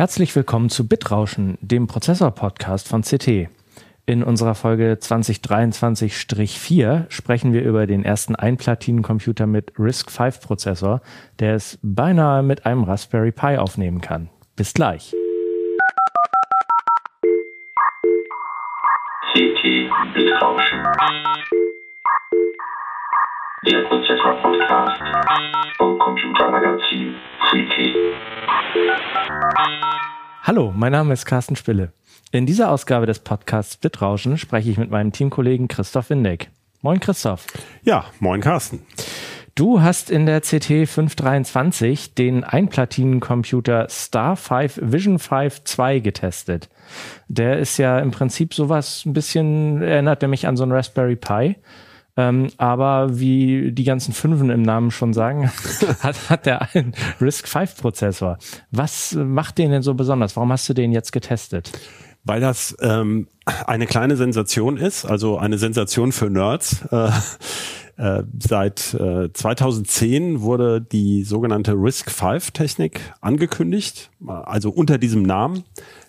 Herzlich willkommen zu Bitrauschen, dem Prozessor-Podcast von CT. In unserer Folge 2023-4 sprechen wir über den ersten Einplatinencomputer mit RISC-V-Prozessor, der es beinahe mit einem Raspberry Pi aufnehmen kann. Bis gleich. CT Bitrauschen. Der Prozessor-Podcast vom Computermagazin CT. Hallo, mein Name ist Carsten Spille. In dieser Ausgabe des Podcasts Bitrauschen spreche ich mit meinem Teamkollegen Christoph Windeck. Moin Christoph. Ja, moin Carsten. Du hast in der CT 523 den Einplatinencomputer Star 5 Vision 5 2 getestet. Der ist ja im Prinzip sowas ein bisschen, erinnert er mich an so einen Raspberry Pi. Ähm, aber wie die ganzen Fünfen im Namen schon sagen, hat, hat der einen RISC-V-Prozessor. Was macht den denn so besonders? Warum hast du den jetzt getestet? Weil das ähm, eine kleine Sensation ist, also eine Sensation für Nerds. Äh, äh, seit äh, 2010 wurde die sogenannte RISC-V-Technik angekündigt, also unter diesem Namen.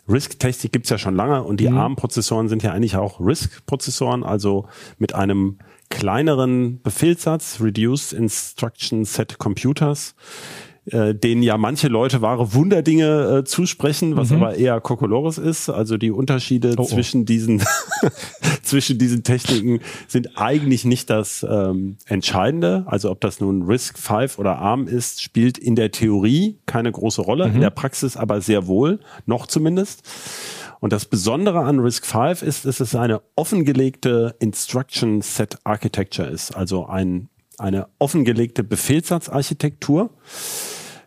RISC-Technik gibt's ja schon lange und die mhm. ARM-Prozessoren sind ja eigentlich auch RISC-Prozessoren, also mit einem kleineren Befehlssatz, Reduced Instruction Set Computers, äh, denen ja manche Leute wahre Wunderdinge äh, zusprechen, was mhm. aber eher Kokolores ist. Also die Unterschiede oh, oh. zwischen diesen zwischen diesen Techniken sind eigentlich nicht das ähm, Entscheidende. Also ob das nun Risk 5 oder ARM ist, spielt in der Theorie keine große Rolle, mhm. in der Praxis aber sehr wohl, noch zumindest. Und das Besondere an RISC-V ist, dass es eine offengelegte Instruction Set Architecture ist, also ein, eine offengelegte Befehlssatzarchitektur.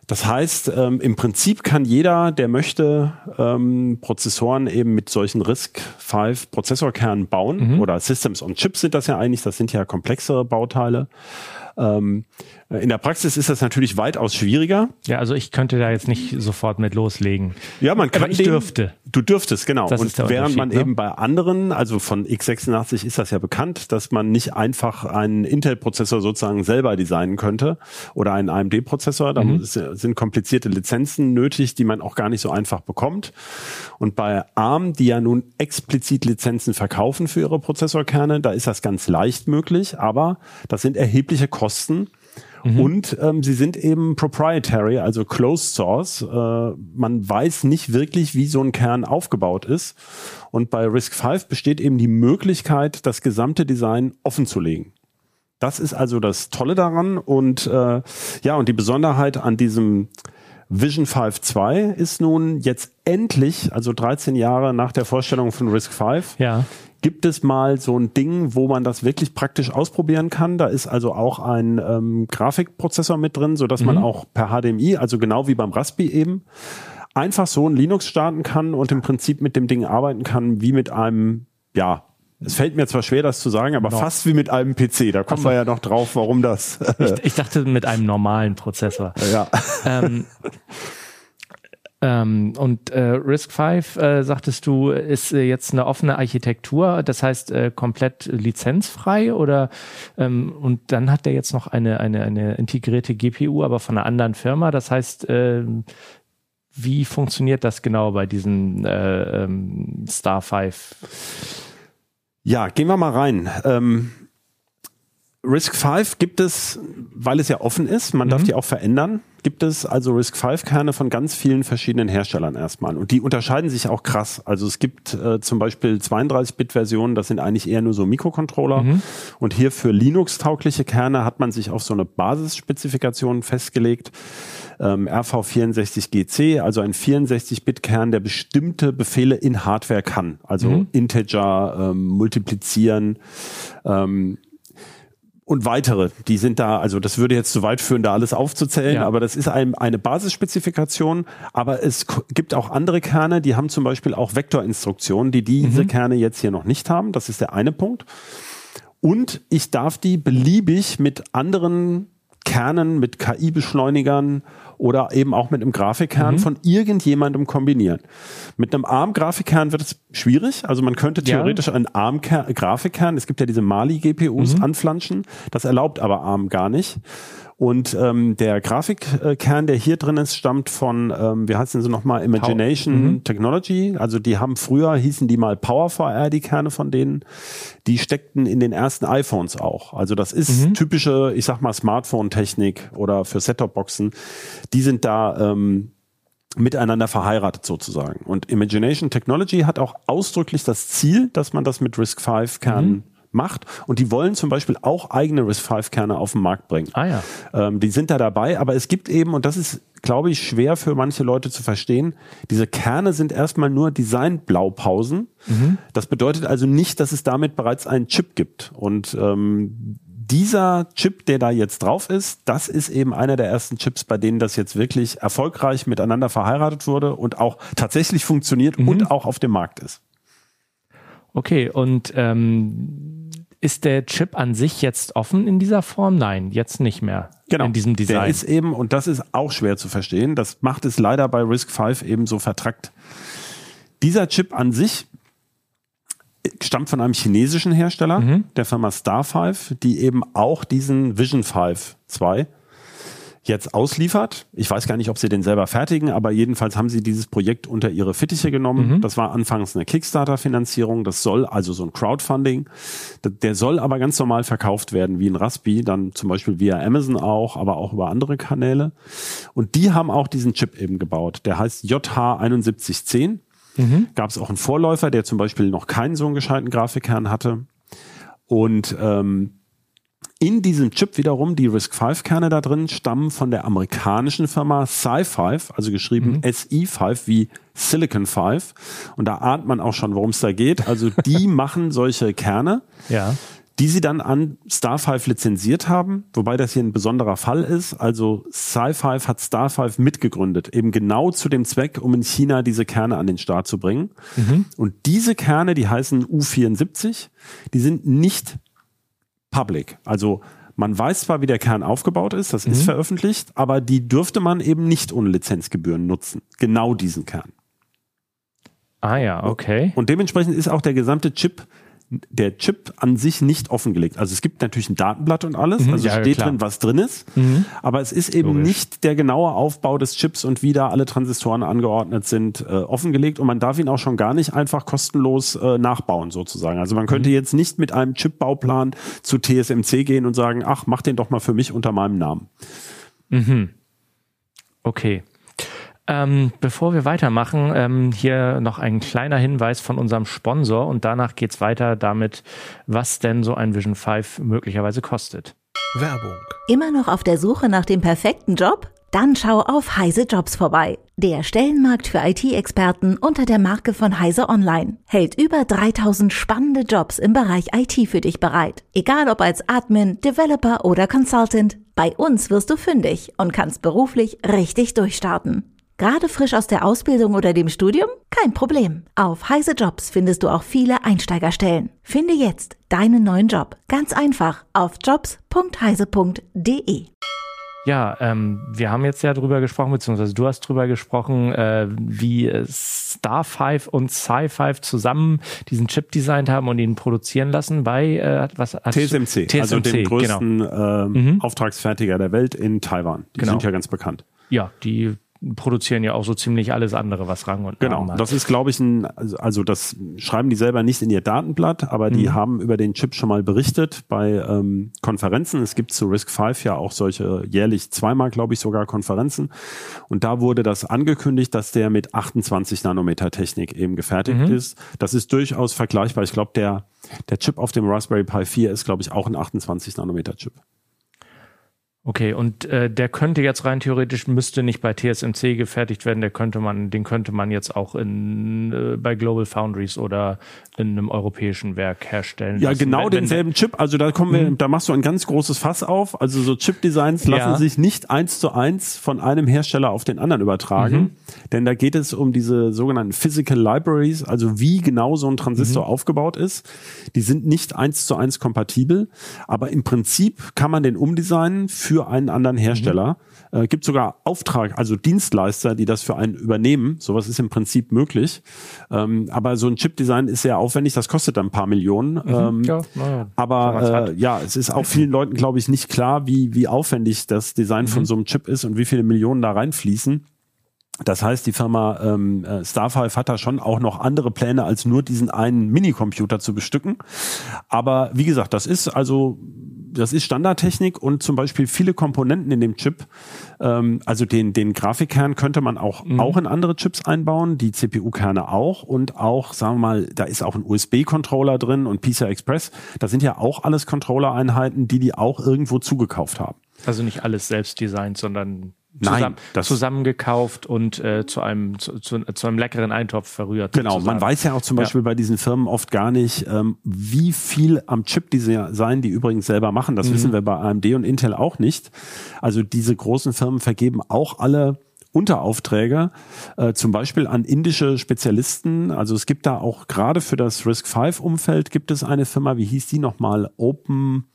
Das heißt, ähm, im Prinzip kann jeder, der möchte, ähm, Prozessoren eben mit solchen RISC-V Prozessorkernen bauen mhm. oder Systems on Chips sind das ja eigentlich, das sind ja komplexere Bauteile. Ähm, in der Praxis ist das natürlich weitaus schwieriger. Ja, also ich könnte da jetzt nicht sofort mit loslegen. Ja, man kann. Aber ich den, dürfte. Du dürftest, genau. Das und während man ne? eben bei anderen, also von x86 ist das ja bekannt, dass man nicht einfach einen Intel-Prozessor sozusagen selber designen könnte oder einen AMD-Prozessor. Da mhm. sind komplizierte Lizenzen nötig, die man auch gar nicht so einfach bekommt. Und bei ARM, die ja nun explizit Lizenzen verkaufen für ihre Prozessorkerne, da ist das ganz leicht möglich, aber das sind erhebliche Kosten. Mhm. Und ähm, sie sind eben proprietary, also closed source. Äh, man weiß nicht wirklich, wie so ein Kern aufgebaut ist. Und bei RISC-V besteht eben die Möglichkeit, das gesamte Design offen zu legen. Das ist also das Tolle daran. Und äh, ja, und die Besonderheit an diesem Vision 5 2 ist nun jetzt endlich, also 13 Jahre nach der Vorstellung von RISC-V, ja gibt es mal so ein Ding, wo man das wirklich praktisch ausprobieren kann. Da ist also auch ein ähm, Grafikprozessor mit drin, so dass mhm. man auch per HDMI, also genau wie beim Raspi eben, einfach so ein Linux starten kann und im Prinzip mit dem Ding arbeiten kann, wie mit einem, ja, es fällt mir zwar schwer, das zu sagen, aber no. fast wie mit einem PC. Da kommen also, wir ja noch drauf, warum das. ich, ich, dachte mit einem normalen Prozessor. Ja. Ähm, ähm, und äh, Risk 5, äh, sagtest du, ist äh, jetzt eine offene Architektur, das heißt äh, komplett lizenzfrei oder ähm, und dann hat der jetzt noch eine, eine, eine integrierte GPU, aber von einer anderen Firma. Das heißt, äh, wie funktioniert das genau bei diesem äh, ähm, Star 5? Ja, gehen wir mal rein. Ähm, Risk 5 gibt es, weil es ja offen ist, man mhm. darf die auch verändern gibt es also RISC-V-Kerne von ganz vielen verschiedenen Herstellern erstmal. Und die unterscheiden sich auch krass. Also es gibt äh, zum Beispiel 32-Bit-Versionen, das sind eigentlich eher nur so Mikrocontroller. Mhm. Und hier für Linux-taugliche Kerne hat man sich auf so eine Basisspezifikation festgelegt. Ähm, RV64GC, also ein 64-Bit-Kern, der bestimmte Befehle in Hardware kann. Also mhm. Integer, ähm, multiplizieren, ähm, und weitere, die sind da, also das würde jetzt zu weit führen, da alles aufzuzählen, ja. aber das ist ein, eine Basisspezifikation, aber es gibt auch andere Kerne, die haben zum Beispiel auch Vektorinstruktionen, die diese mhm. Kerne jetzt hier noch nicht haben, das ist der eine Punkt. Und ich darf die beliebig mit anderen Kernen, mit KI-Beschleunigern oder eben auch mit einem Grafikkern von irgendjemandem kombinieren. Mit einem ARM-Grafikkern wird es schwierig. Also man könnte Ja. theoretisch einen ARM-Grafikkern, es gibt ja diese Mali-GPUs, anflanschen. Das erlaubt aber ARM gar nicht. Und ähm, der Grafikkern, der hier drin ist, stammt von, ähm, wie heißen sie nochmal, Imagination Technology. Also die haben früher, hießen die mal PowerVR, die Kerne von denen. Die steckten in den ersten iPhones auch. Also das ist typische, ich sag mal, Smartphone-Technik oder für Set-Top-Boxen. Die sind da ähm, miteinander verheiratet sozusagen. Und Imagination Technology hat auch ausdrücklich das Ziel, dass man das mit RISC-V Kernen macht. Und die wollen zum Beispiel auch eigene RISC-V Kerne auf den Markt bringen. Ah ja. Ähm, die sind da dabei, aber es gibt eben, und das ist, glaube ich, schwer für manche Leute zu verstehen, diese Kerne sind erstmal nur Design-Blaupausen. Das bedeutet also nicht, dass es damit bereits einen Chip gibt. Und ähm, dieser Chip, der da jetzt drauf ist, das ist eben einer der ersten Chips, bei denen das jetzt wirklich erfolgreich miteinander verheiratet wurde und auch tatsächlich funktioniert und auch auf dem Markt ist. Okay, und ähm, ist der Chip an sich jetzt offen in dieser Form? Nein, jetzt nicht mehr. In diesem Design. Genau. Der ist eben, und das ist auch schwer zu verstehen, das macht es leider bei RISC-V eben so vertrackt. Dieser Chip an sich stammt von einem chinesischen Hersteller, der Firma Star5, die eben auch diesen Vision 5 2 jetzt ausliefert. Ich weiß gar nicht, ob sie den selber fertigen, aber jedenfalls haben sie dieses Projekt unter ihre Fittiche genommen. Das war anfangs eine Kickstarter-Finanzierung. Das soll also so ein Crowdfunding. Der soll aber ganz normal verkauft werden wie ein Raspi, dann zum Beispiel via Amazon auch, aber auch über andere Kanäle. Und die haben auch diesen Chip eben gebaut. Der heißt JH7110. Gab es auch einen Vorläufer, der zum Beispiel noch keinen so einen gescheiten Grafikkern hatte. Und ähm, in diesem Chip wiederum, die RISC-V-Kerne da drin, stammen von der amerikanischen Firma Sci5, also geschrieben SI5 wie Silicon 5. Und da ahnt man auch schon, worum es da geht. Also die machen solche Kerne, ja. Die sie dann an Star5 lizenziert haben, wobei das hier ein besonderer Fall ist. Also Sci5 hat Star5 mitgegründet, eben genau zu dem Zweck, um in China diese Kerne an den Start zu bringen. Und diese Kerne, die heißen U74, die sind nicht public. Also man weiß zwar, wie der Kern aufgebaut ist, das ist veröffentlicht, aber die dürfte man eben nicht ohne Lizenzgebühren nutzen. Genau diesen Kern. Ah ja, okay. Und dementsprechend ist auch der gesamte Chip, der Chip an sich nicht offengelegt. Also es gibt natürlich ein Datenblatt und alles, also Mhm. ja, steht klar. drin, was drin ist, aber es ist eben Logisch. nicht der genaue Aufbau des Chips und wie da alle Transistoren angeordnet sind, äh, offengelegt und man darf ihn auch schon gar nicht einfach kostenlos äh, nachbauen sozusagen. Also man Mhm. könnte jetzt nicht mit einem Chip-Bauplan zu TSMC gehen und sagen, ach, mach den doch mal für mich unter meinem Namen. Okay. Ähm, bevor wir weitermachen, ähm, hier noch ein kleiner Hinweis von unserem Sponsor und danach geht's weiter damit, was denn so ein Vision 5 möglicherweise kostet. Werbung. Immer noch auf der Suche nach dem perfekten Job? Dann schau auf Heise Jobs vorbei. Der Stellenmarkt für IT-Experten unter der Marke von Heise Online hält über 3000 spannende Jobs im Bereich IT für dich bereit. Egal ob als Admin, Developer oder Consultant, bei uns wirst du fündig und kannst beruflich richtig durchstarten. Gerade frisch aus der Ausbildung oder dem Studium? Kein Problem. Auf Heise Jobs findest du auch viele Einsteigerstellen. Finde jetzt deinen neuen Job. Ganz einfach auf jobs.heise.de. Ja, ähm, wir haben jetzt ja drüber gesprochen, beziehungsweise du hast drüber gesprochen, äh, wie äh, Star5 und Sci5 zusammen diesen Chip designt haben und ihn produzieren lassen bei äh, was TSMC, TSMC, also dem genau. größten ähm, Auftragsfertiger der Welt in Taiwan. Die Genau. sind ja ganz bekannt. Ja, die produzieren ja auch so ziemlich alles andere, was Rang und Genau, das ist, glaube ich, ein, also- das schreiben die selber nicht in ihr Datenblatt, aber die haben über den Chip schon mal berichtet bei ähm, Konferenzen. Es gibt zu RISC-V ja auch solche jährlich zweimal, glaube ich, sogar Konferenzen. Und da wurde das angekündigt, dass der mit 28 Nanometer Technik eben gefertigt ist. Das ist durchaus vergleichbar. Ich glaube, der, der Chip auf dem Raspberry Pi 4 ist, glaube ich, auch ein 28 Nanometer Chip. Okay, und äh, der könnte jetzt rein theoretisch müsste nicht bei TSMC gefertigt werden, der könnte man, den könnte man jetzt auch in äh, bei Global Foundries oder in einem europäischen Werk herstellen. Ja, lassen. genau Wenn- wenn- denselben Chip. Also da kommen wir, da machst du ein ganz großes Fass auf. Also so Chip-Designs lassen Ja. sich nicht eins zu eins von einem Hersteller auf den anderen übertragen. Denn da geht es um diese sogenannten Physical Libraries, also wie genau so ein Transistor aufgebaut ist. Die sind nicht eins zu eins kompatibel. Aber im Prinzip kann man den umdesignen für für einen anderen Hersteller. Äh, gibt sogar Auftrag, also Dienstleister, die das für einen übernehmen. Sowas ist im Prinzip möglich. Ähm, aber so ein Chip-Design ist sehr aufwendig, das kostet dann ein paar Millionen. Ähm, Ja, man's aber äh, ja, es ist auch vielen Leuten, glaube ich, nicht klar, wie, wie aufwendig das Design von so einem Chip ist und wie viele Millionen da reinfließen. Das heißt, die Firma ähm, äh, Starfive hat da schon auch noch andere Pläne, als nur diesen einen Minicomputer zu bestücken. Aber wie gesagt, das ist also das ist Standardtechnik und zum Beispiel viele Komponenten in dem Chip, ähm, also den, den Grafikkern könnte man auch, auch in andere Chips einbauen, die CPU-Kerne auch und auch, sagen wir mal, da ist auch ein USB-Controller drin und PCI Express. Das sind ja auch alles Controller-Einheiten, die die auch irgendwo zugekauft haben. Also nicht alles selbst designt, sondern zusammen, das- zusammengekauft und äh, zu einem zu, zu, zu einem leckeren Eintopf verrührt. Genau, man sozusagen. weiß ja auch zum Beispiel bei diesen Firmen oft gar nicht, ähm, wie viel am Chip diese sein, die übrigens selber machen. Das wissen wir bei AMD und Intel auch nicht. Also diese großen Firmen vergeben auch alle Unteraufträge, äh, zum Beispiel an indische Spezialisten. Also es gibt da auch gerade für das RISC-V-Umfeld gibt es eine Firma, wie hieß die nochmal? Open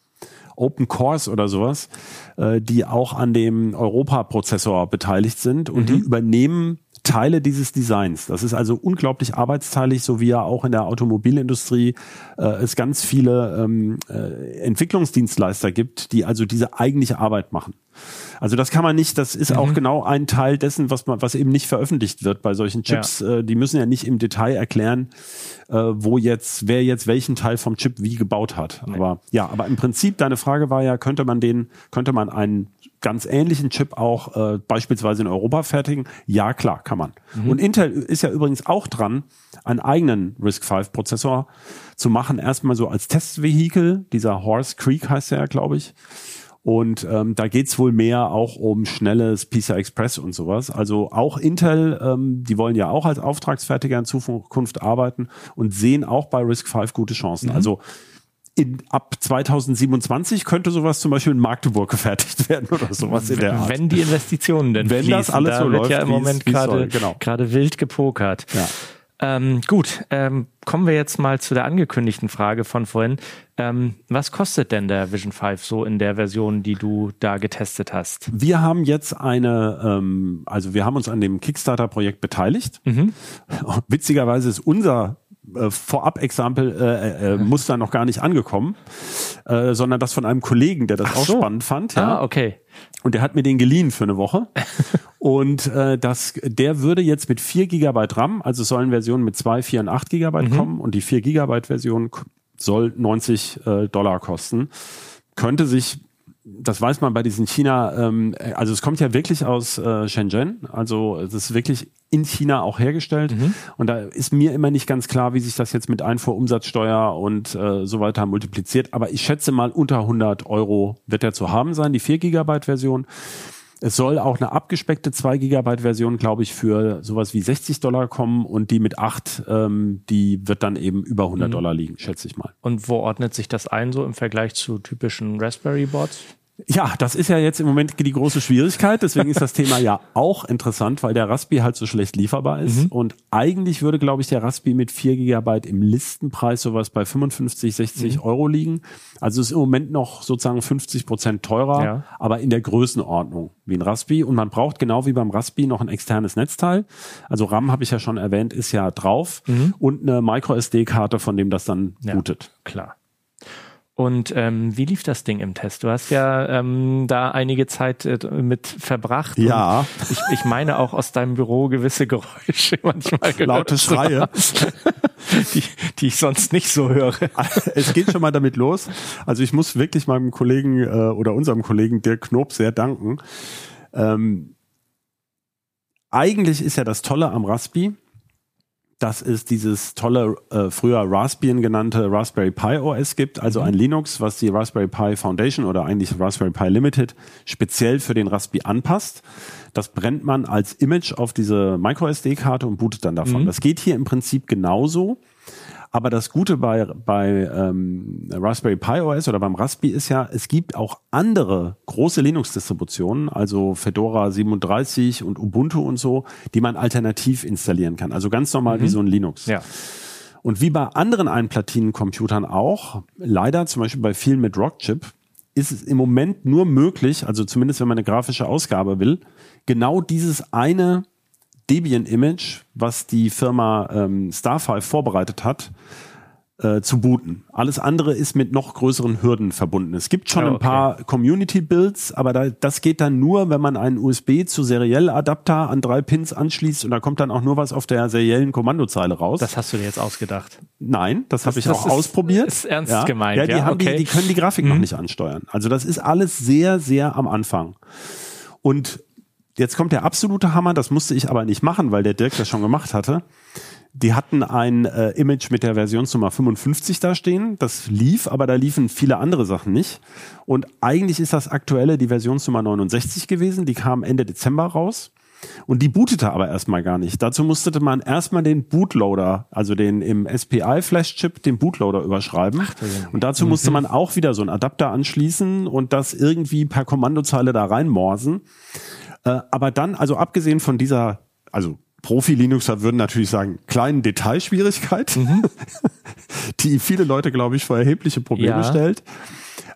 Open Course oder sowas, äh, die auch an dem Europa-Prozessor beteiligt sind und die übernehmen Teile dieses Designs. Das ist also unglaublich arbeitsteilig, so wie ja auch in der Automobilindustrie äh, es ganz viele ähm, äh, Entwicklungsdienstleister gibt, die also diese eigentliche Arbeit machen. Also das kann man nicht, das ist auch genau ein Teil dessen, was man, was eben nicht veröffentlicht wird bei solchen Chips. Äh, die müssen ja nicht im Detail erklären, äh, wo jetzt, wer jetzt welchen Teil vom Chip wie gebaut hat. Aber ja, aber im Prinzip, deine Frage war ja, könnte man den, könnte man einen ganz ähnlichen Chip auch äh, beispielsweise in Europa fertigen? Ja, klar, kann man. Und Intel ist ja übrigens auch dran, einen eigenen RISC-V-Prozessor zu machen. Erstmal so als Testvehikel, dieser Horse Creek heißt er ja, glaube ich. Und ähm, da geht's wohl mehr auch um schnelles PCI Express und sowas. Also auch Intel, ähm, die wollen ja auch als Auftragsfertiger in Zukunft arbeiten und sehen auch bei RISC-V gute Chancen. Also in, ab 2027 könnte sowas zum Beispiel in Magdeburg gefertigt werden oder sowas in der Art. Wenn die Investitionen denn Wenn das fließen. alles da so wird läuft, ja im Moment gerade genau. gerade wild gepokert. Ja. Ähm, gut, ähm, kommen wir jetzt mal zu der angekündigten Frage von vorhin. Ähm, was kostet denn der Vision 5 so in der Version, die du da getestet hast? Wir haben jetzt eine, ähm, also wir haben uns an dem Kickstarter-Projekt beteiligt. Witzigerweise ist unser äh, Vorab-Exempel äh, äh, Muster noch gar nicht angekommen, äh, sondern das von einem Kollegen, der das auch so. spannend fand. Ah, okay. Und der hat mir den geliehen für eine Woche. Und äh, das, der würde jetzt mit 4 Gigabyte RAM, also sollen Versionen mit 2, 4 und 8 Gigabyte kommen und die 4 Gigabyte Version soll 90 äh, Dollar kosten. Könnte sich, das weiß man bei diesen China, ähm, äh, also es kommt ja wirklich aus äh, Shenzhen, also es ist wirklich in China auch hergestellt. Und da ist mir immer nicht ganz klar, wie sich das jetzt mit Einfuhrumsatzsteuer und äh, so weiter multipliziert. Aber ich schätze mal, unter 100 Euro wird er zu haben sein, die 4 Gigabyte Version. Es soll auch eine abgespeckte 2 Gigabyte Version, glaube ich, für sowas wie 60 Dollar kommen und die mit 8, ähm, die wird dann eben über 100 Dollar liegen, schätze ich mal. Und wo ordnet sich das ein so im Vergleich zu typischen Raspberry Boards? Ja, das ist ja jetzt im Moment die große Schwierigkeit. Deswegen ist das Thema ja auch interessant, weil der Raspi halt so schlecht lieferbar ist. Und eigentlich würde, glaube ich, der Raspi mit 4 Gigabyte im Listenpreis sowas bei 55, 60 Euro liegen. Also ist im Moment noch sozusagen 50 Prozent teurer, Ja. aber in der Größenordnung wie ein Raspi. Und man braucht genau wie beim Raspi noch ein externes Netzteil. Also RAM habe ich ja schon erwähnt, ist ja drauf. Und eine Micro-SD-Karte, von dem das dann Ja. bootet. Klar. Und ähm, wie lief das Ding im Test? Du hast ja ähm, da einige Zeit äh, mit verbracht. Ja. Ich, ich meine auch aus deinem Büro gewisse Geräusche manchmal gehört Laute Schreie. die, die ich sonst nicht so höre. es geht schon mal damit los. Also ich muss wirklich meinem Kollegen äh, oder unserem Kollegen Dirk Knob sehr danken. Ähm, eigentlich ist ja das Tolle am Raspi, dass es dieses tolle, äh, früher Raspbian genannte Raspberry Pi OS gibt, also ein Linux, was die Raspberry Pi Foundation oder eigentlich Raspberry Pi Limited speziell für den Raspi anpasst. Das brennt man als Image auf diese MicroSD-Karte und bootet dann davon. Das geht hier im Prinzip genauso. Aber das Gute bei, bei ähm, Raspberry Pi OS oder beim Raspi ist ja, es gibt auch andere große Linux-Distributionen, also Fedora 37 und Ubuntu und so, die man alternativ installieren kann. Also ganz normal wie so ein Linux. Ja. Und wie bei anderen Einplatinecomputern auch, leider zum Beispiel bei vielen mit Rockchip, ist es im Moment nur möglich, also zumindest wenn man eine grafische Ausgabe will, genau dieses eine Debian-Image, was die Firma ähm, Starfile vorbereitet hat, äh, zu booten. Alles andere ist mit noch größeren Hürden verbunden. Es gibt schon Ja, ein paar Community-Builds, aber da, das geht dann nur, wenn man einen USB zu Seriell-Adapter an drei Pins anschließt und da kommt dann auch nur was auf der seriellen Kommandozeile raus. Das hast du dir jetzt ausgedacht. Nein, das, habe ich das auch ist- ausprobiert. ist ernst ja. gemeint, Ja, die, ja, haben okay. Mhm. die, die können die Grafik noch nicht ansteuern. Also das ist alles sehr, sehr am Anfang. Und jetzt kommt der absolute Hammer, das musste ich aber nicht machen, weil der Dirk das schon gemacht hatte. Die hatten ein äh, Image mit der Versionsnummer 55 da stehen. Das lief, aber da liefen viele andere Sachen nicht. Und eigentlich ist das aktuelle die Versionsnummer 69 gewesen. Die kam Ende Dezember raus. Und die bootete aber erstmal gar nicht. Dazu musste man erstmal den Bootloader, also den im SPI Flash Chip, den Bootloader überschreiben. und dazu musste man auch wieder so einen Adapter anschließen und das irgendwie per Kommandozeile da reinmorsen. Äh, aber dann, also abgesehen von dieser, also Profi-Linuxer würden natürlich sagen, kleinen Detailschwierigkeit, die viele Leute, glaube ich, vor erhebliche Probleme Ja. stellt.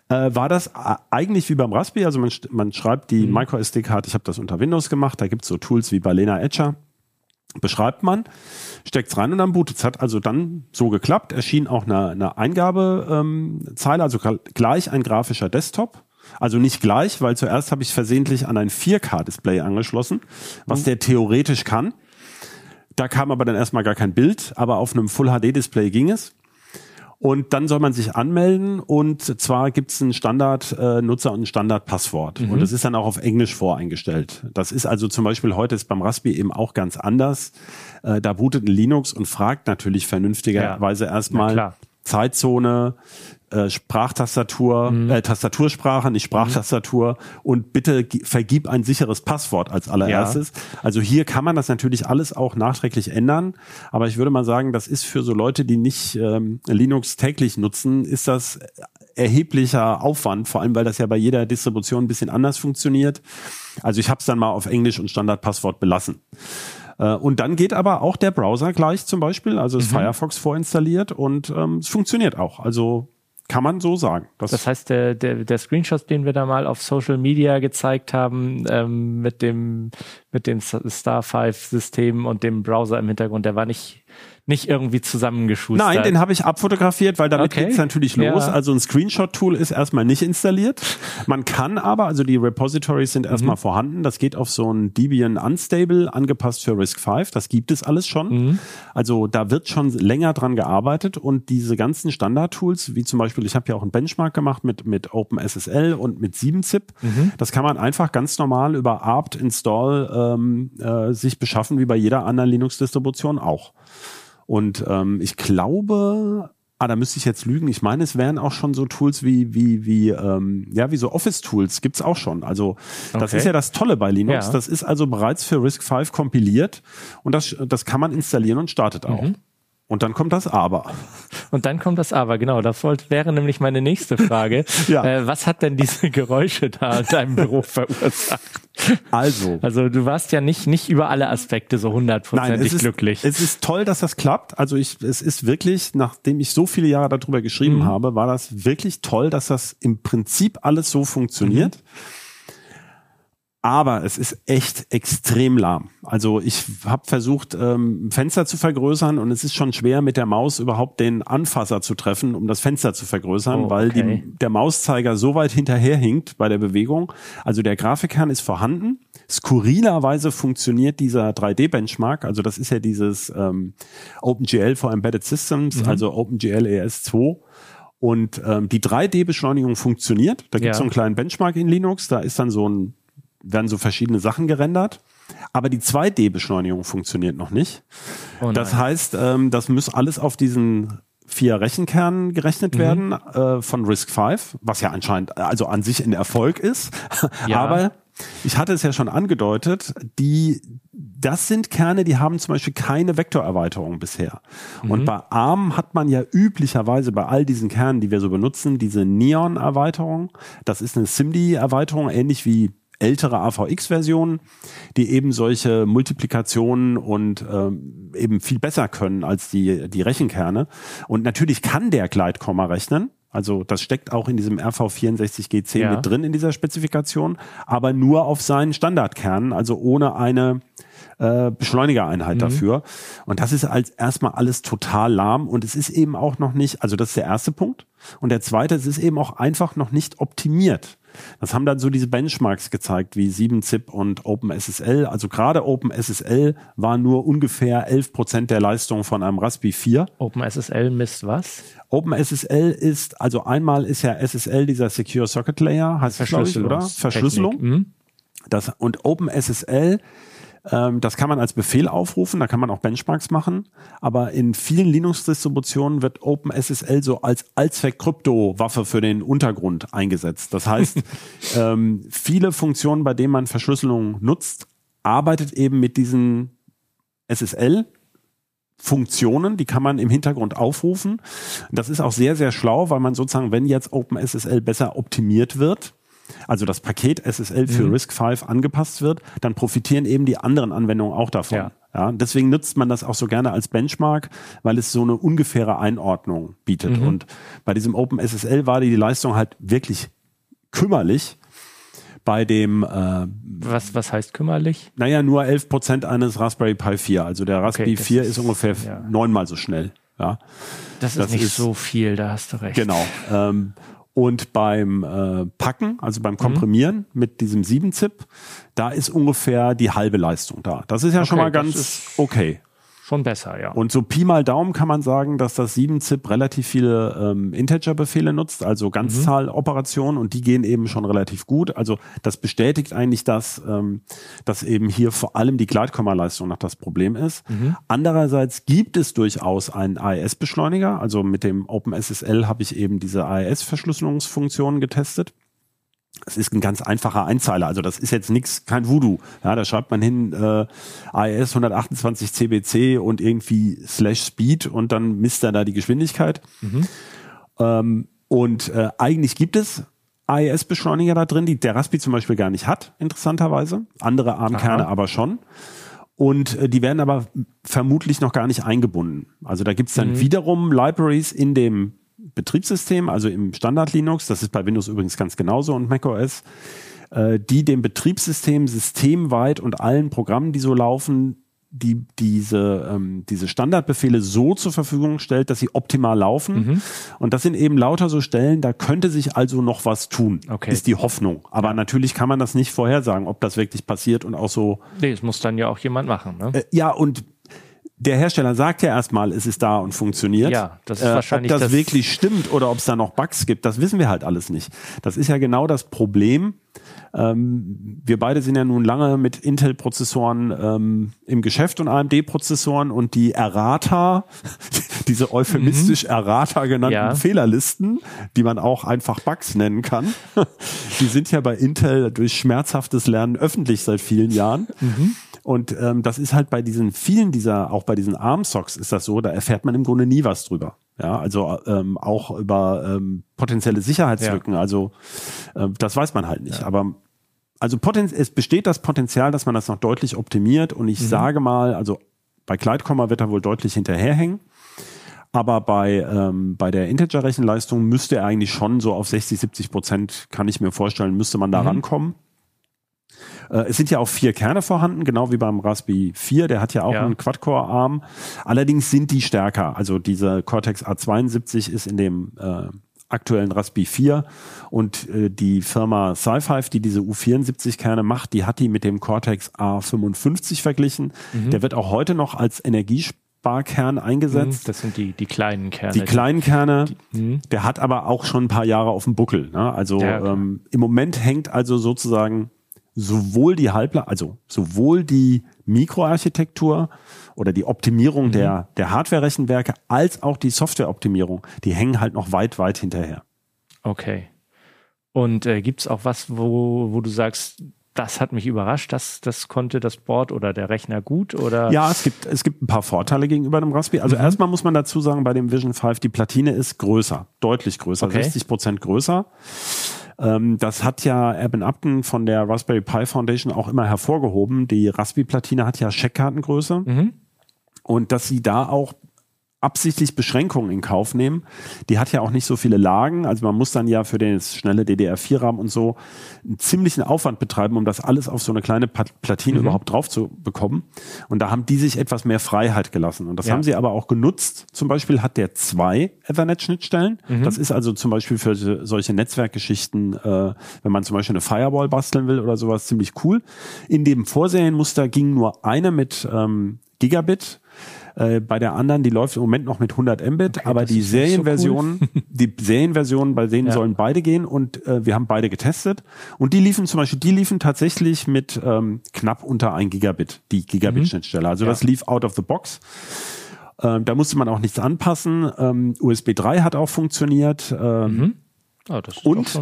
Äh, war das eigentlich wie beim Raspberry? Also man, man schreibt die MicroSD-Karte, ich habe das unter Windows gemacht, da gibt's so Tools wie Balena Etcher, beschreibt man, steckt's rein und dann bootet's. Hat also dann so geklappt, erschien auch eine, eine Eingabezeile, ähm, also gleich ein grafischer Desktop. Also nicht gleich, weil zuerst habe ich versehentlich an ein 4K-Display angeschlossen, was der theoretisch kann. Da kam aber dann erstmal gar kein Bild, aber auf einem Full-HD-Display ging es. Und dann soll man sich anmelden und zwar gibt's einen Standard-Nutzer und ein Standard-Passwort. Und das ist dann auch auf Englisch voreingestellt. Das ist also zum Beispiel heute ist beim Raspberry eben auch ganz anders. Äh, da bootet ein Linux und fragt natürlich vernünftigerweise Na erstmal klar. Zeitzone, äh, Sprachtastatur, äh, Tastatursprache, nicht Sprachtastatur und bitte gi- vergib ein sicheres Passwort als allererstes. Also hier kann man das natürlich alles auch nachträglich ändern, aber ich würde mal sagen, das ist für so Leute, die nicht ähm, Linux täglich nutzen, ist das erheblicher Aufwand, vor allem weil das ja bei jeder Distribution ein bisschen anders funktioniert. Also ich habe es dann mal auf Englisch und Standardpasswort belassen. Äh, Und dann geht aber auch der Browser gleich zum Beispiel, also Mhm. ist Firefox vorinstalliert und ähm, es funktioniert auch. Also kann man so sagen. Das, Das heißt, der, der, der Screenshot, den wir da mal auf Social Media gezeigt haben, ähm, mit dem, mit dem Star 5 System und dem Browser im Hintergrund, der war nicht, nicht irgendwie zusammengeschustert. Nein, den habe ich abfotografiert, weil damit Okay. geht's natürlich los. Ja. Also ein Screenshot-Tool ist erstmal nicht installiert. Man kann aber, also die Repositories sind Mhm. erstmal vorhanden. Das geht auf so ein Debian Unstable, angepasst für RISC-V. Das gibt es alles schon. Mhm. Also da wird schon länger dran gearbeitet und diese ganzen Standard-Tools, wie zum Beispiel, ich habe ja auch einen Benchmark gemacht mit, mit OpenSSL und mit 7-Zip. Mhm. Das kann man einfach ganz normal über apt install ähm, äh, sich beschaffen, wie bei jeder anderen Linux-Distribution auch. Und ähm, ich glaube, ah, da müsste ich jetzt lügen. Ich meine, es wären auch schon so Tools wie wie wie ähm, ja wie so Office-Tools gibt's auch schon. Also das Okay. ist ja das Tolle bei Linux. Ja. Das ist also bereits für RISC-V kompiliert und das das kann man installieren und startet auch. Mhm. Und dann kommt das Aber. Und dann kommt das Aber, genau. Das wollte, wäre nämlich meine nächste Frage. Ja. äh, was hat denn diese Geräusche da in deinem Büro verursacht? Also Also du warst ja nicht, nicht über alle Aspekte so hundertprozentig es ist, glücklich. es ist toll, dass das klappt. Also ich, es ist wirklich, nachdem ich so viele Jahre darüber geschrieben Mhm. habe, war das wirklich toll, dass das im Prinzip alles so funktioniert. Aber es ist echt extrem lahm. Also ich habe versucht, ähm, Fenster zu vergrößern und es ist schon schwer, mit der Maus überhaupt den Anfasser zu treffen, um das Fenster zu vergrößern, Oh, weil okay. die, der Mauszeiger so weit hinterherhinkt bei der Bewegung. Also der Grafikkern ist vorhanden. Skurrilerweise funktioniert dieser 3D-Benchmark, also das ist ja dieses ähm, OpenGL for Embedded Systems, Mhm. also OpenGL ES2. Und ähm, die 3D-Beschleunigung funktioniert. Da gibt es Ja. so einen kleinen Benchmark in Linux, da ist dann so ein, werden so verschiedene Sachen gerendert. Aber die 2D-Beschleunigung funktioniert noch nicht. Oh das heißt, ähm, das muss alles auf diesen vier Rechenkernen gerechnet Mhm. werden äh, von RISC-V, was ja anscheinend also an sich ein Erfolg ist. Ja. Aber ich hatte es ja schon angedeutet, die, das sind Kerne, die haben zum Beispiel keine Vektorerweiterung bisher. Mhm. Und bei ARM hat man ja üblicherweise bei all diesen Kernen, die wir so benutzen, diese Neon-Erweiterung. Das ist eine SIMD-Erweiterung, ähnlich wie ältere AVX-Versionen, die eben solche Multiplikationen und ähm, eben viel besser können als die, die Rechenkerne. Und natürlich kann der Gleitkomma rechnen. Also das steckt auch in diesem RV64GC Ja. mit drin in dieser Spezifikation, aber nur auf seinen Standardkernen, also ohne eine äh, Beschleunigereinheit dafür. Und das ist als erstmal alles total lahm und es ist eben auch noch nicht, also das ist der erste Punkt. Und der zweite, es ist eben auch einfach noch nicht optimiert. Das haben dann so diese Benchmarks gezeigt, wie 7-Zip und OpenSSL. Also gerade OpenSSL war nur ungefähr 11 Prozent der Leistung von einem Raspberry 4. OpenSSL misst was? OpenSSL ist, also einmal ist ja SSL dieser Secure Socket Layer, heißt ich, oder? Verschlüsselung. Mhm. Das, und OpenSSL, ähm, das kann man als Befehl aufrufen, da kann man auch Benchmarks machen, aber in vielen Linux-Distributionen wird OpenSSL so als Allzweck-Krypto-Waffe für den Untergrund eingesetzt. Das heißt, ähm, viele Funktionen, bei denen man Verschlüsselung nutzt, arbeitet eben mit diesen SSL Funktionen, die kann man im Hintergrund aufrufen. Das ist auch sehr, sehr schlau, weil man sozusagen, wenn jetzt OpenSSL besser optimiert wird, also das Paket SSL für RISC-V angepasst wird, dann profitieren eben die anderen Anwendungen auch davon. Ja. Ja. deswegen nutzt man das auch so gerne als Benchmark, weil es so eine ungefähre Einordnung bietet. Und bei diesem OpenSSL war die Leistung halt wirklich kümmerlich. Bei dem, äh, Was, was heißt kümmerlich? naja, nur 11 Prozent eines Raspberry Pi 4. Also der Raspberry das 4 ist- ist, ungefähr ja. neunmal so schnell. Ja. Das ist Das nicht ist- so viel, da hast du recht. Genau. Ähm, und beim äh, Packen, also beim Komprimieren mit diesem 7-Zip, da ist ungefähr die halbe Leistung da. Das ist ja schon Okay, mal das ganz okay. Schon besser, ja. Und so Pi mal Daumen kann man sagen, dass das 7-Zip relativ viele ähm, Integer-Befehle nutzt, also Ganzzahloperationen und die gehen eben schon relativ gut. Also das bestätigt eigentlich das, ähm, dass eben hier vor allem die Gleitkomma-Leistung noch das Problem ist. Andererseits gibt es durchaus einen AES-Beschleuniger. Also mit dem OpenSSL habe ich eben diese AES-Verschlüsselungsfunktionen getestet. Es ist ein ganz einfacher Einzeiler, also das ist jetzt nichts, kein Voodoo. Ja, da schreibt man hin äh, AES 128 CBC und irgendwie slash Speed und dann misst er da die Geschwindigkeit. Ähm, und äh, eigentlich gibt es AES-Beschleuniger da drin, die der Raspi zum Beispiel gar nicht hat, interessanterweise. Andere ARM-Kerne Aha. aber schon. Und äh, die werden aber vermutlich noch gar nicht eingebunden. Also da gibt's dann wiederum Libraries in dem Betriebssystem, also im Standard Linux, das ist bei Windows übrigens ganz genauso und macOS, äh, die dem Betriebssystem systemweit und allen Programmen, die so laufen, die diese, ähm, diese Standardbefehle so zur Verfügung stellt, dass sie optimal laufen. Und das sind eben lauter so Stellen, da könnte sich also noch was tun, Okay. ist die Hoffnung. Aber natürlich kann man das nicht vorhersagen, ob das wirklich passiert und auch so Nee, das muss dann ja auch jemand machen, ne? äh, ja, und der Hersteller sagt ja erstmal, es ist da und funktioniert. Ja, das ist äh, wahrscheinlich Ob das, das- wirklich stimmt oder ob es da noch Bugs gibt, das wissen wir halt alles nicht. Das ist ja genau das Problem. Ähm, wir beide sind ja nun lange mit Intel-Prozessoren ähm, im Geschäft und AMD-Prozessoren und die Errata, diese euphemistisch Errata genannten Ja. Fehlerlisten, die man auch einfach Bugs nennen kann, die sind ja bei Intel durch schmerzhaftes Lernen öffentlich seit vielen Jahren. Und ähm, das ist halt bei diesen vielen dieser, auch bei diesen ARM-Socks ist das so, da erfährt man im Grunde nie was drüber. Ja, also ähm, auch über ähm, potenzielle Sicherheitslücken. Also ähm, das weiß man halt nicht. Aber also poten es besteht das Potenzial, dass man das noch deutlich optimiert. Und ich sage mal, also bei Gleitkomma wird er wohl deutlich hinterherhängen. Aber bei, ähm, bei der Integer-Rechenleistung müsste er eigentlich schon so auf 60, 70 Prozent, kann ich mir vorstellen, müsste man da rankommen. Äh, es sind ja auch vier Kerne vorhanden, genau wie beim Raspberry 4. Der hat ja auch Ja. einen Quad-Core-Arm. Allerdings sind die stärker. Also dieser Cortex A72 ist in dem äh, aktuellen Raspberry 4 und äh, die Firma Sci-Fi, die diese U74-Kerne macht, die hat die mit dem Cortex A55 verglichen. Der wird auch heute noch als Energiesparkern eingesetzt. Das sind die, die kleinen Kerne. Die kleinen Kerne, der hat aber auch schon ein paar Jahre auf dem Buckel. Ne? Also Ja, ähm, im Moment hängt also sozusagen sowohl die Halbler, also sowohl die Mikroarchitektur oder die Optimierung der, der Hardware-Rechenwerke als auch die Software-Optimierung, die hängen halt noch weit, weit hinterher. Okay. Und äh, gibt es auch was, wo, wo du sagst, das hat mich überrascht, das, das konnte das Board oder der Rechner gut? Oder? Ja, es gibt, es gibt ein paar Vorteile gegenüber dem Raspberry. Also erstmal muss man dazu sagen, bei dem Vision 5, die Platine ist größer, deutlich größer, Okay. 60 Prozent größer. Ähm, das hat ja Eben Upton von der Raspberry Pi Foundation auch immer hervorgehoben. Die Raspberry-Platine hat ja Scheckkartengröße. Und dass sie da auch absichtlich Beschränkungen in Kauf nehmen. Die hat ja auch nicht so viele Lagen. Also man muss dann ja für den schnelle DDR4-RAM und so einen ziemlichen Aufwand betreiben, um das alles auf so eine kleine Platine Mhm. überhaupt drauf zu bekommen. Und da haben die sich etwas mehr Freiheit gelassen. Und das Ja. haben sie aber auch genutzt. Zum Beispiel hat der zwei Ethernet-Schnittstellen. Mhm. Das ist also zum Beispiel für so- solche Netzwerkgeschichten, äh, wenn man zum Beispiel eine Firewall basteln will oder sowas, ziemlich cool. In dem Vorserienmuster ging nur eine mit ähm, Gigabit. Äh, bei der anderen, die läuft im Moment noch mit 100 Mbit, aber das die nicht so Serienversion, die Serienversionen, bei denen Ja. sollen beide gehen und äh, wir haben beide getestet. Und die liefen zum Beispiel, die liefen tatsächlich mit ähm, knapp unter 1 Gigabit, die Gigabit-Schnittstelle. Also Mhm. Ja. das lief out of the box. Ähm, da musste man auch nichts anpassen. Ähm, USB 3 hat auch funktioniert. Ähm, Oh, das ist Und-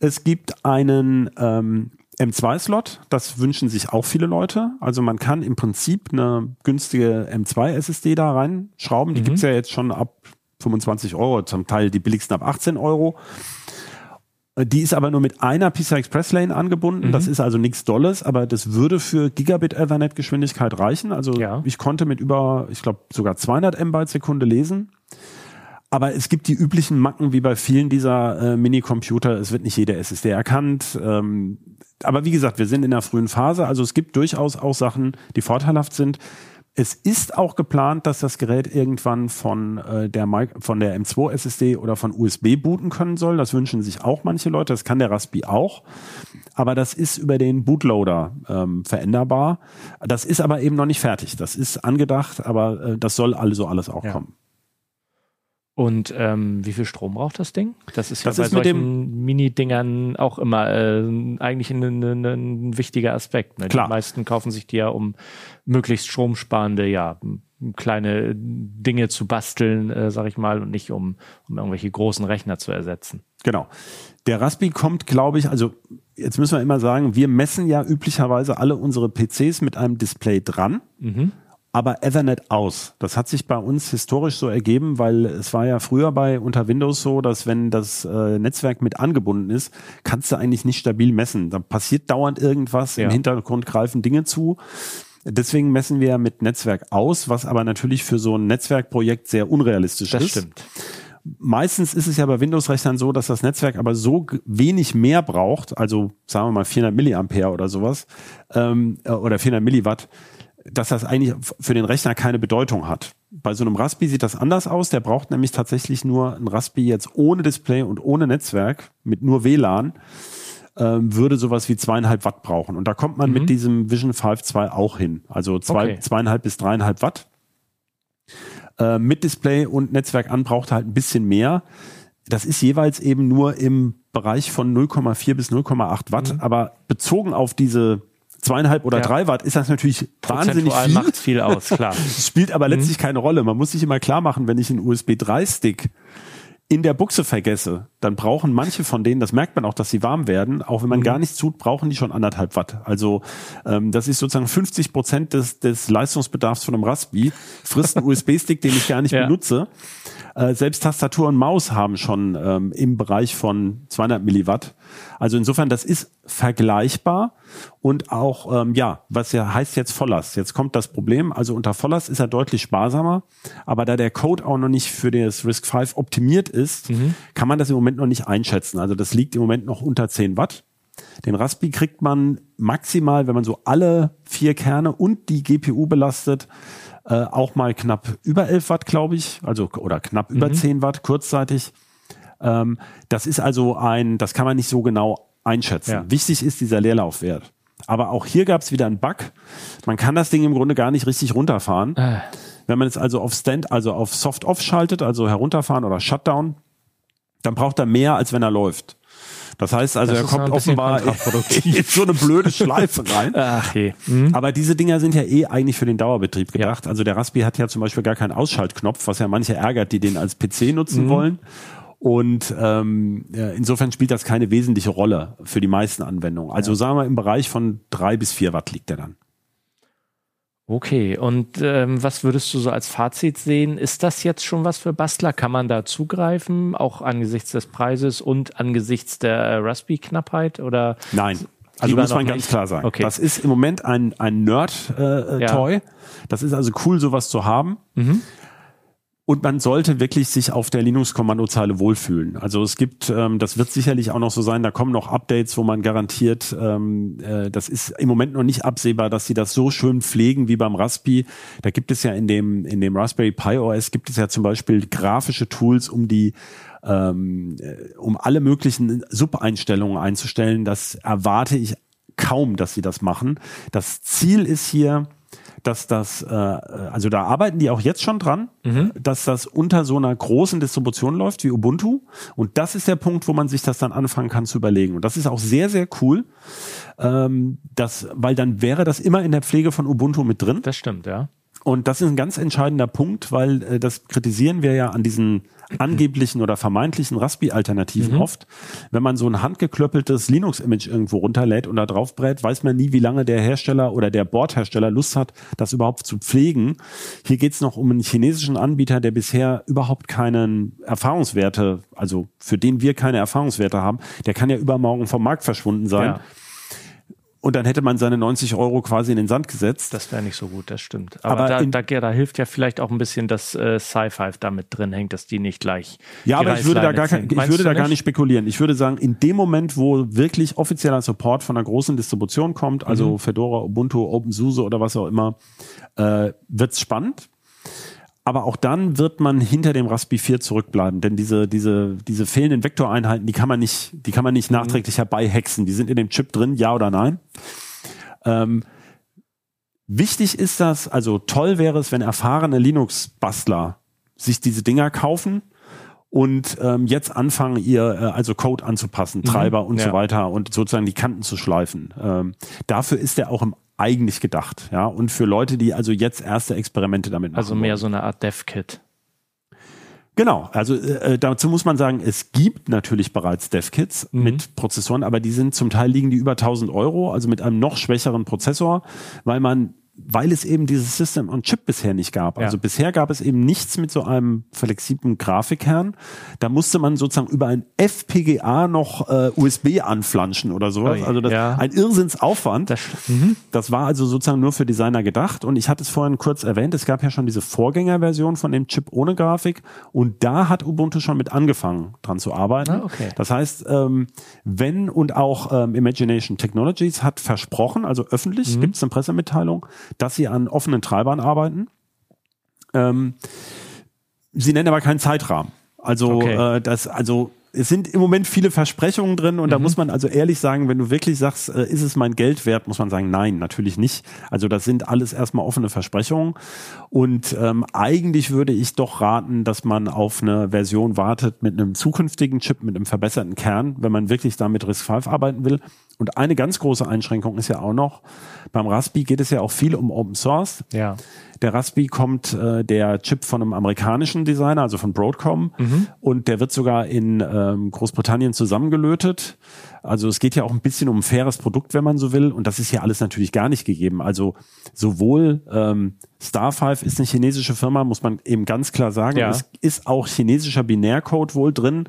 es gibt einen ähm, M2-Slot, das wünschen sich auch viele Leute. Also man kann im Prinzip eine günstige M2-SSD da reinschrauben. Die gibt's ja jetzt schon ab 25 Euro, zum Teil die billigsten ab 18 Euro. Die ist aber nur mit einer PCI Express Lane angebunden. Das ist also nichts Dolles, aber das würde für Gigabit Ethernet Geschwindigkeit reichen. Also Ja. ich konnte mit über, ich glaube, sogar 200 MB Sekunde lesen. Aber es gibt die üblichen Macken wie bei vielen dieser äh, Minicomputer. Es wird nicht jede SSD erkannt. Ähm, aber wie gesagt, wir sind in der frühen Phase. Also es gibt durchaus auch Sachen, die vorteilhaft sind. Es ist auch geplant, dass das Gerät irgendwann von, äh, der, von der M2 SSD oder von USB booten können soll. Das wünschen sich auch manche Leute. Das kann der Raspi auch. Aber das ist über den Bootloader ähm, veränderbar. Das ist aber eben noch nicht fertig. Das ist angedacht, aber äh, das soll also alles auch Ja. kommen. Und ähm, wie viel Strom braucht das Ding? Das ist ja Das bei ist mit solchen Mini-Dingern auch immer äh, eigentlich ein, ein, ein wichtiger Aspekt. Ne? Klar. Die meisten kaufen sich die ja, um möglichst stromsparende, ja, kleine Dinge zu basteln, äh, sag ich mal, und nicht um, um irgendwelche großen Rechner zu ersetzen. Genau. Der Raspi kommt, glaube ich, also jetzt müssen wir immer sagen, wir messen ja üblicherweise alle unsere PCs mit einem Display dran, aber Ethernet aus. Das hat sich bei uns historisch so ergeben, weil es war ja früher bei unter Windows so, dass wenn das äh, Netzwerk mit angebunden ist, kannst du eigentlich nicht stabil messen. Da passiert dauernd irgendwas, Ja. im Hintergrund greifen Dinge zu. Deswegen messen wir mit Netzwerk aus, was aber natürlich für so ein Netzwerkprojekt sehr unrealistisch Das ist. stimmt. Meistens ist es ja bei Windows-Rechnern so, dass das Netzwerk aber so wenig mehr braucht, also sagen wir mal 400 Milliampere oder sowas, ähm, äh, oder 400 Milliwatt, dass das eigentlich für den Rechner keine Bedeutung hat. Bei so einem Raspi sieht das anders aus. Der braucht nämlich tatsächlich nur ein Raspi jetzt ohne Display und ohne Netzwerk, mit nur WLAN, ähm, würde sowas wie zweieinhalb Watt brauchen. Und da kommt man mit diesem Vision 5 2 auch hin. Also zwei, Okay. zweieinhalb bis dreieinhalb Watt. Äh, mit Display und Netzwerk an braucht er halt ein bisschen mehr. Das ist jeweils eben nur im Bereich von 0,4 bis 0,8 Watt, aber bezogen auf diese zweieinhalb oder Ja. drei Watt ist das natürlich wahnsinnig viel. macht viel aus, klar. Spielt aber letztlich keine Rolle. Man muss sich immer klar machen, wenn ich einen USB 3-Stick in der Buchse vergesse, dann brauchen manche von denen, das merkt man auch, dass sie warm werden, auch wenn man gar nichts tut, brauchen die schon anderthalb Watt. Also ähm, das ist sozusagen 50 Prozent des, des Leistungsbedarfs von einem Raspi. Frisst ein USB-Stick, den ich gar nicht Ja. benutze. Äh, selbst Tastatur und Maus haben schon ähm, im Bereich von 200 Milliwatt. Also insofern, das ist vergleichbar und auch, ähm, ja, was ja heißt jetzt Volllast. Jetzt kommt das Problem, also unter Volllast ist er deutlich sparsamer, aber da der Code auch noch nicht für das Risk 5 optimiert ist, kann man das im Moment noch nicht einschätzen. Also das liegt im Moment noch unter 10 Watt. Den Raspi kriegt man maximal, wenn man so alle vier Kerne und die GPU belastet, äh, auch mal knapp über 11 Watt, glaube ich, also oder knapp über 10 Watt kurzzeitig. Ähm, das ist also ein, das kann man nicht so genau einschätzen. Ja. Wichtig ist dieser Leerlaufwert. Aber auch hier gab es wieder einen Bug. Man kann das Ding im Grunde gar nicht richtig runterfahren. Äh. Wenn man es also auf Stand, also auf Soft Off schaltet, also herunterfahren oder Shutdown, dann braucht er mehr, als wenn er läuft. Das heißt also, Das er kommt offenbar in so eine blöde Schleife rein. Ach je. Hm? Aber diese Dinger sind ja eh eigentlich für den Dauerbetrieb gedacht. Also der Raspi hat ja zum Beispiel gar keinen Ausschaltknopf, was ja manche ärgert, die den als PC nutzen wollen. Und ähm, ja, insofern spielt das keine wesentliche Rolle für die meisten Anwendungen. Also sagen wir im Bereich von drei bis vier Watt liegt der dann. Okay, und ähm, was würdest du so als Fazit sehen? Ist das jetzt schon was für Bastler? Kann man da zugreifen, auch angesichts des Preises und angesichts der äh, Raspi-Knappheit? Oder Nein. Also muss man ganz nicht? klar sagen. Okay. Das ist im Moment ein, ein Nerd-Toy. Äh, Ja. Das ist also cool, sowas zu haben. Mhm. Und man sollte wirklich sich auf der Linux-Kommandozeile wohlfühlen. Also es gibt, ähm, das wird sicherlich auch noch so sein, da kommen noch Updates, wo man garantiert, ähm, äh, das ist im Moment noch nicht absehbar, dass sie das so schön pflegen wie beim Raspi. Da gibt es ja in dem, in dem Raspberry Pi OS gibt es ja zum Beispiel grafische Tools, um die ähm, äh, um alle möglichen Sub-Einstellungen einzustellen. Das erwarte ich kaum, dass sie das machen. Das Ziel ist hier, dass das, äh, also da arbeiten die auch jetzt schon dran, mhm. dass das unter so einer großen Distribution läuft wie Ubuntu. Und das ist der Punkt, wo man sich das dann anfangen kann zu überlegen. Und das ist auch sehr, sehr cool, ähm, dass, weil dann wäre das immer in der Pflege von Ubuntu mit drin. Das stimmt, ja. Und das ist ein ganz entscheidender Punkt, weil äh, das kritisieren wir ja an diesen angeblichen oder vermeintlichen Raspi-Alternativen mhm. oft. Wenn man so ein handgeklöppeltes Linux-Image irgendwo runterlädt und da drauf brät, weiß man nie, wie lange der Hersteller oder der Bordhersteller Lust hat, das überhaupt zu pflegen. Hier geht's noch um einen chinesischen Anbieter, der bisher überhaupt keinen Erfahrungswerte, also für den wir keine Erfahrungswerte haben, der kann ja übermorgen vom Markt verschwunden sein. Ja. Und dann hätte man seine 90 Euro quasi in den Sand gesetzt. Das wäre nicht so gut, das stimmt. Aber, aber da, in, da, da, hilft ja vielleicht auch ein bisschen, dass äh, Sci-Fi damit drin hängt, dass die nicht gleich. Ja, aber ich würde da gar, kein, ich würde da gar nicht spekulieren. Ich würde sagen, in dem Moment, wo wirklich offizieller Support von einer großen Distribution kommt, also mhm. Fedora, Ubuntu, OpenSUSE oder was auch immer, äh, wird's spannend. Aber auch dann wird man hinter dem Raspi 4 zurückbleiben, denn diese, diese, diese fehlenden Vektoreinheiten, die kann man nicht, die kann man nicht mhm. nachträglich herbeihexen. Die sind in dem Chip drin, ja oder nein. Ähm, wichtig ist das, also toll wäre es, wenn erfahrene Linux-Bastler sich diese Dinger kaufen und ähm, jetzt anfangen, ihr äh, also Code anzupassen, mhm. Treiber und ja. so weiter und sozusagen die Kanten zu schleifen. Ähm, dafür ist er auch im eigentlich gedacht, ja. Und für Leute, die also jetzt erste Experimente damit machen. Also mehr wollen. so eine Art Dev-Kit. Genau, also äh, dazu muss man sagen, es gibt natürlich bereits Dev-Kits mhm. mit Prozessoren, aber die sind zum Teil liegen die über 1000 Euro, also mit einem noch schwächeren Prozessor, weil man weil es eben dieses System on Chip bisher nicht gab. Ja. Also bisher gab es eben nichts mit so einem flexiblen Grafikkern. Da musste man sozusagen über ein FPGA noch äh, USB anflanschen oder sowas. Oh, also das, ja. ein Irrsinnsaufwand. Das, mhm. das war also sozusagen nur für Designer gedacht. Und ich hatte es vorhin kurz erwähnt, es gab ja schon diese Vorgängerversion von dem Chip ohne Grafik. Und da hat Ubuntu schon mit angefangen, dran zu arbeiten. Ah, okay. Das heißt, ähm, wenn und auch ähm, Imagination Technologies hat versprochen, also öffentlich, mhm. gibt es eine Pressemitteilung, dass sie an offenen Treibern arbeiten. Ähm, sie nennen aber keinen Zeitrahmen. Also okay. äh, das, also es sind im Moment viele Versprechungen drin und mhm. da muss man also ehrlich sagen, wenn du wirklich sagst, äh, ist es mein Geld wert, muss man sagen, nein, natürlich nicht. Also das sind alles erstmal offene Versprechungen und ähm, eigentlich würde ich doch raten, dass man auf eine Version wartet mit einem zukünftigen Chip, mit einem verbesserten Kern, wenn man wirklich da mit RISC-V arbeiten will. Und eine ganz große Einschränkung ist ja auch noch, beim Raspi geht es ja auch viel um Open Source. Ja. Der Raspi kommt äh, der Chip von einem amerikanischen Designer, also von Broadcom, mhm. und der wird sogar in ähm, Großbritannien zusammengelötet. Also es geht ja auch ein bisschen um ein faires Produkt, wenn man so will. Und das ist ja alles natürlich gar nicht gegeben. Also sowohl ähm, Star5 ist eine chinesische Firma, muss man eben ganz klar sagen. Ja. Es ist auch chinesischer Binärcode wohl drin.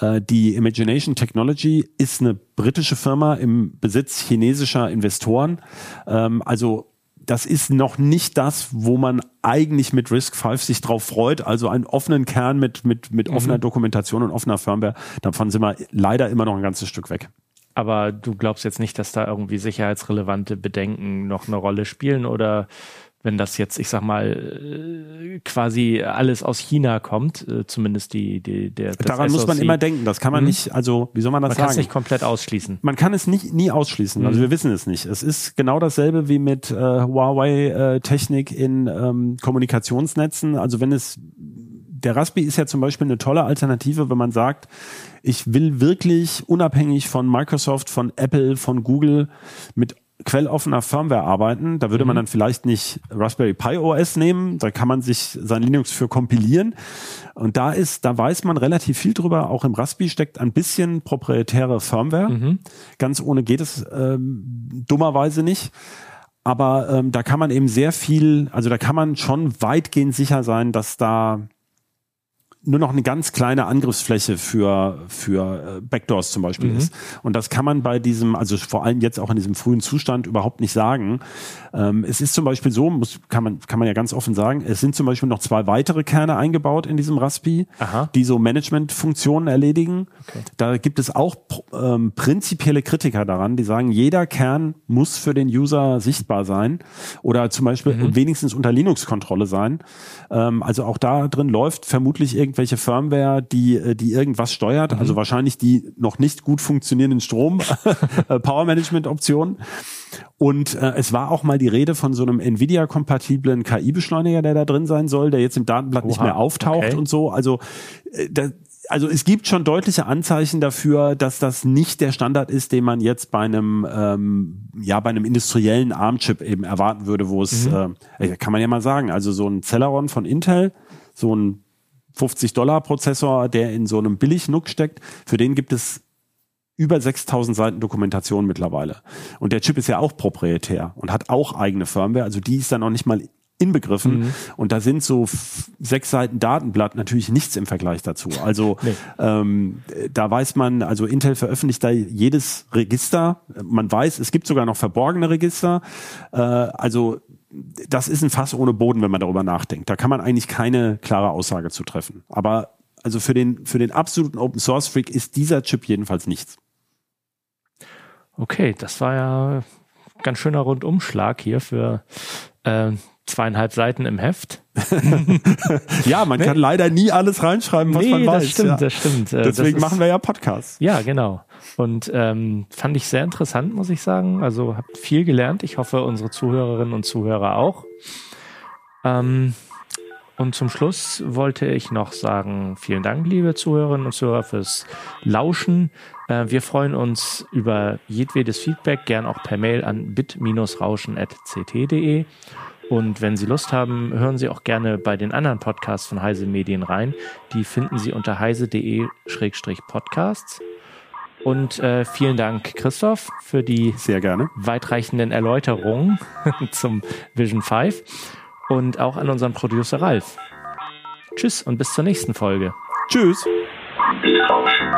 Äh, die Imagination Technology ist eine britische Firma im Besitz chinesischer Investoren. Ähm, also das ist noch nicht das, wo man eigentlich mit Risk 5 sich drauf freut. Also einen offenen Kern mit, mit, mit mhm. offener Dokumentation und offener Firmware. Davon sind wir leider immer noch ein ganzes Stück weg. Aber du glaubst jetzt nicht, dass da irgendwie sicherheitsrelevante Bedenken noch eine Rolle spielen oder wenn das jetzt, ich sag mal, äh, quasi alles aus China kommt, äh, zumindest die, die der Daran SoC. muss man immer denken. Das kann man mhm. nicht, also wie soll man das man sagen? Man kann es nicht komplett ausschließen. Man kann es nicht nie ausschließen. Also, mhm. Also wir wissen es nicht. Es ist genau dasselbe wie mit äh, Huawei-Technik äh, in ähm, Kommunikationsnetzen. Also wenn es der Raspi ist ja zum Beispiel eine tolle Alternative, wenn man sagt, ich will wirklich unabhängig von Microsoft, von Apple, von Google mit quelloffener Firmware arbeiten. Da würde mhm. man dann vielleicht nicht Raspberry Pi OS nehmen, da kann man sich sein Linux für kompilieren. Und da ist, da weiß man relativ viel drüber. Auch im Raspi steckt ein bisschen proprietäre Firmware. Mhm. Ganz ohne geht es ähm, dummerweise nicht. Aber ähm, da kann man eben sehr viel, also da kann man schon weitgehend sicher sein, dass da nur noch eine ganz kleine Angriffsfläche für, für äh, Backdoors zum Beispiel Mhm. ist. Und das kann man bei diesem, also vor allem jetzt auch in diesem frühen Zustand überhaupt nicht sagen. Ähm, es ist zum Beispiel so, muss, kann, man, kann man ja ganz offen sagen, es sind zum Beispiel noch zwei weitere Kerne eingebaut in diesem Raspi, Aha. die so Managementfunktionen erledigen. Da gibt es auch ähm, prinzipielle Kritiker daran, die sagen, jeder Kern muss für den User sichtbar sein oder zum Beispiel Mhm. wenigstens unter Linux-Kontrolle sein. Ähm, also auch da drin läuft vermutlich irgendwelche Firmware, die, äh, die irgendwas steuert, Mhm. also wahrscheinlich die noch nicht gut funktionierenden Strom, äh, Power Management Optionen. Und äh, es war auch mal die Rede von so einem Nvidia-kompatiblen KI-Beschleuniger, der da drin sein soll, der jetzt im Datenblatt nicht Oha, mehr auftaucht okay. und so. Also äh, da, also es gibt schon deutliche Anzeichen dafür, dass das nicht der Standard ist, den man jetzt bei einem ähm, ja bei einem industriellen ARM-Chip eben erwarten würde, wo es äh, kann man ja mal sagen, also so ein Celeron von Intel, so ein 50 Dollar Prozessor, der in so einem Billig-NUC steckt, für den gibt es über 6000 Seiten Dokumentation mittlerweile. Und der Chip ist ja auch proprietär und hat auch eigene Firmware, also die ist da noch nicht mal inbegriffen. Und da sind so sechs Seiten Datenblatt natürlich nichts im Vergleich dazu. Also Nee. ähm, da weiß man, also Intel veröffentlicht da jedes Register. Man weiß, es gibt sogar noch verborgene Register. Äh, also das ist ein Fass ohne Boden, wenn man darüber nachdenkt. Da kann man eigentlich keine klare Aussage zu treffen. Aber also für den, für den absoluten Open Source Freak ist dieser Chip jedenfalls nichts. Okay, das war ja ganz schöner Rundumschlag hier für äh, zweieinhalb Seiten im Heft. Ja, man kann leider nie alles reinschreiben, was man weiß. das stimmt, ja. das stimmt. Äh, Deswegen das machen wir ja Podcasts. Ja, genau. Und ähm, fand ich sehr interessant, muss ich sagen. Also habt viel gelernt. Ich hoffe, unsere Zuhörerinnen und Zuhörer auch. Ähm, und zum Schluss wollte ich noch sagen, vielen Dank, liebe Zuhörerinnen und Zuhörer, fürs Lauschen. Äh, wir freuen uns über jedwedes Feedback, gern auch per Mail an bit-rauschen.ct.de. Und wenn Sie Lust haben, hören Sie auch gerne bei den anderen Podcasts von Heise Medien rein. Die finden Sie unter heise.de-podcasts. Und äh, vielen Dank, Christoph, für die Sehr gerne. weitreichenden Erläuterungen zum Vision 5 und auch an unseren Producer Ralf. Tschüss und bis zur nächsten Folge. Tschüss. Bitrauschen.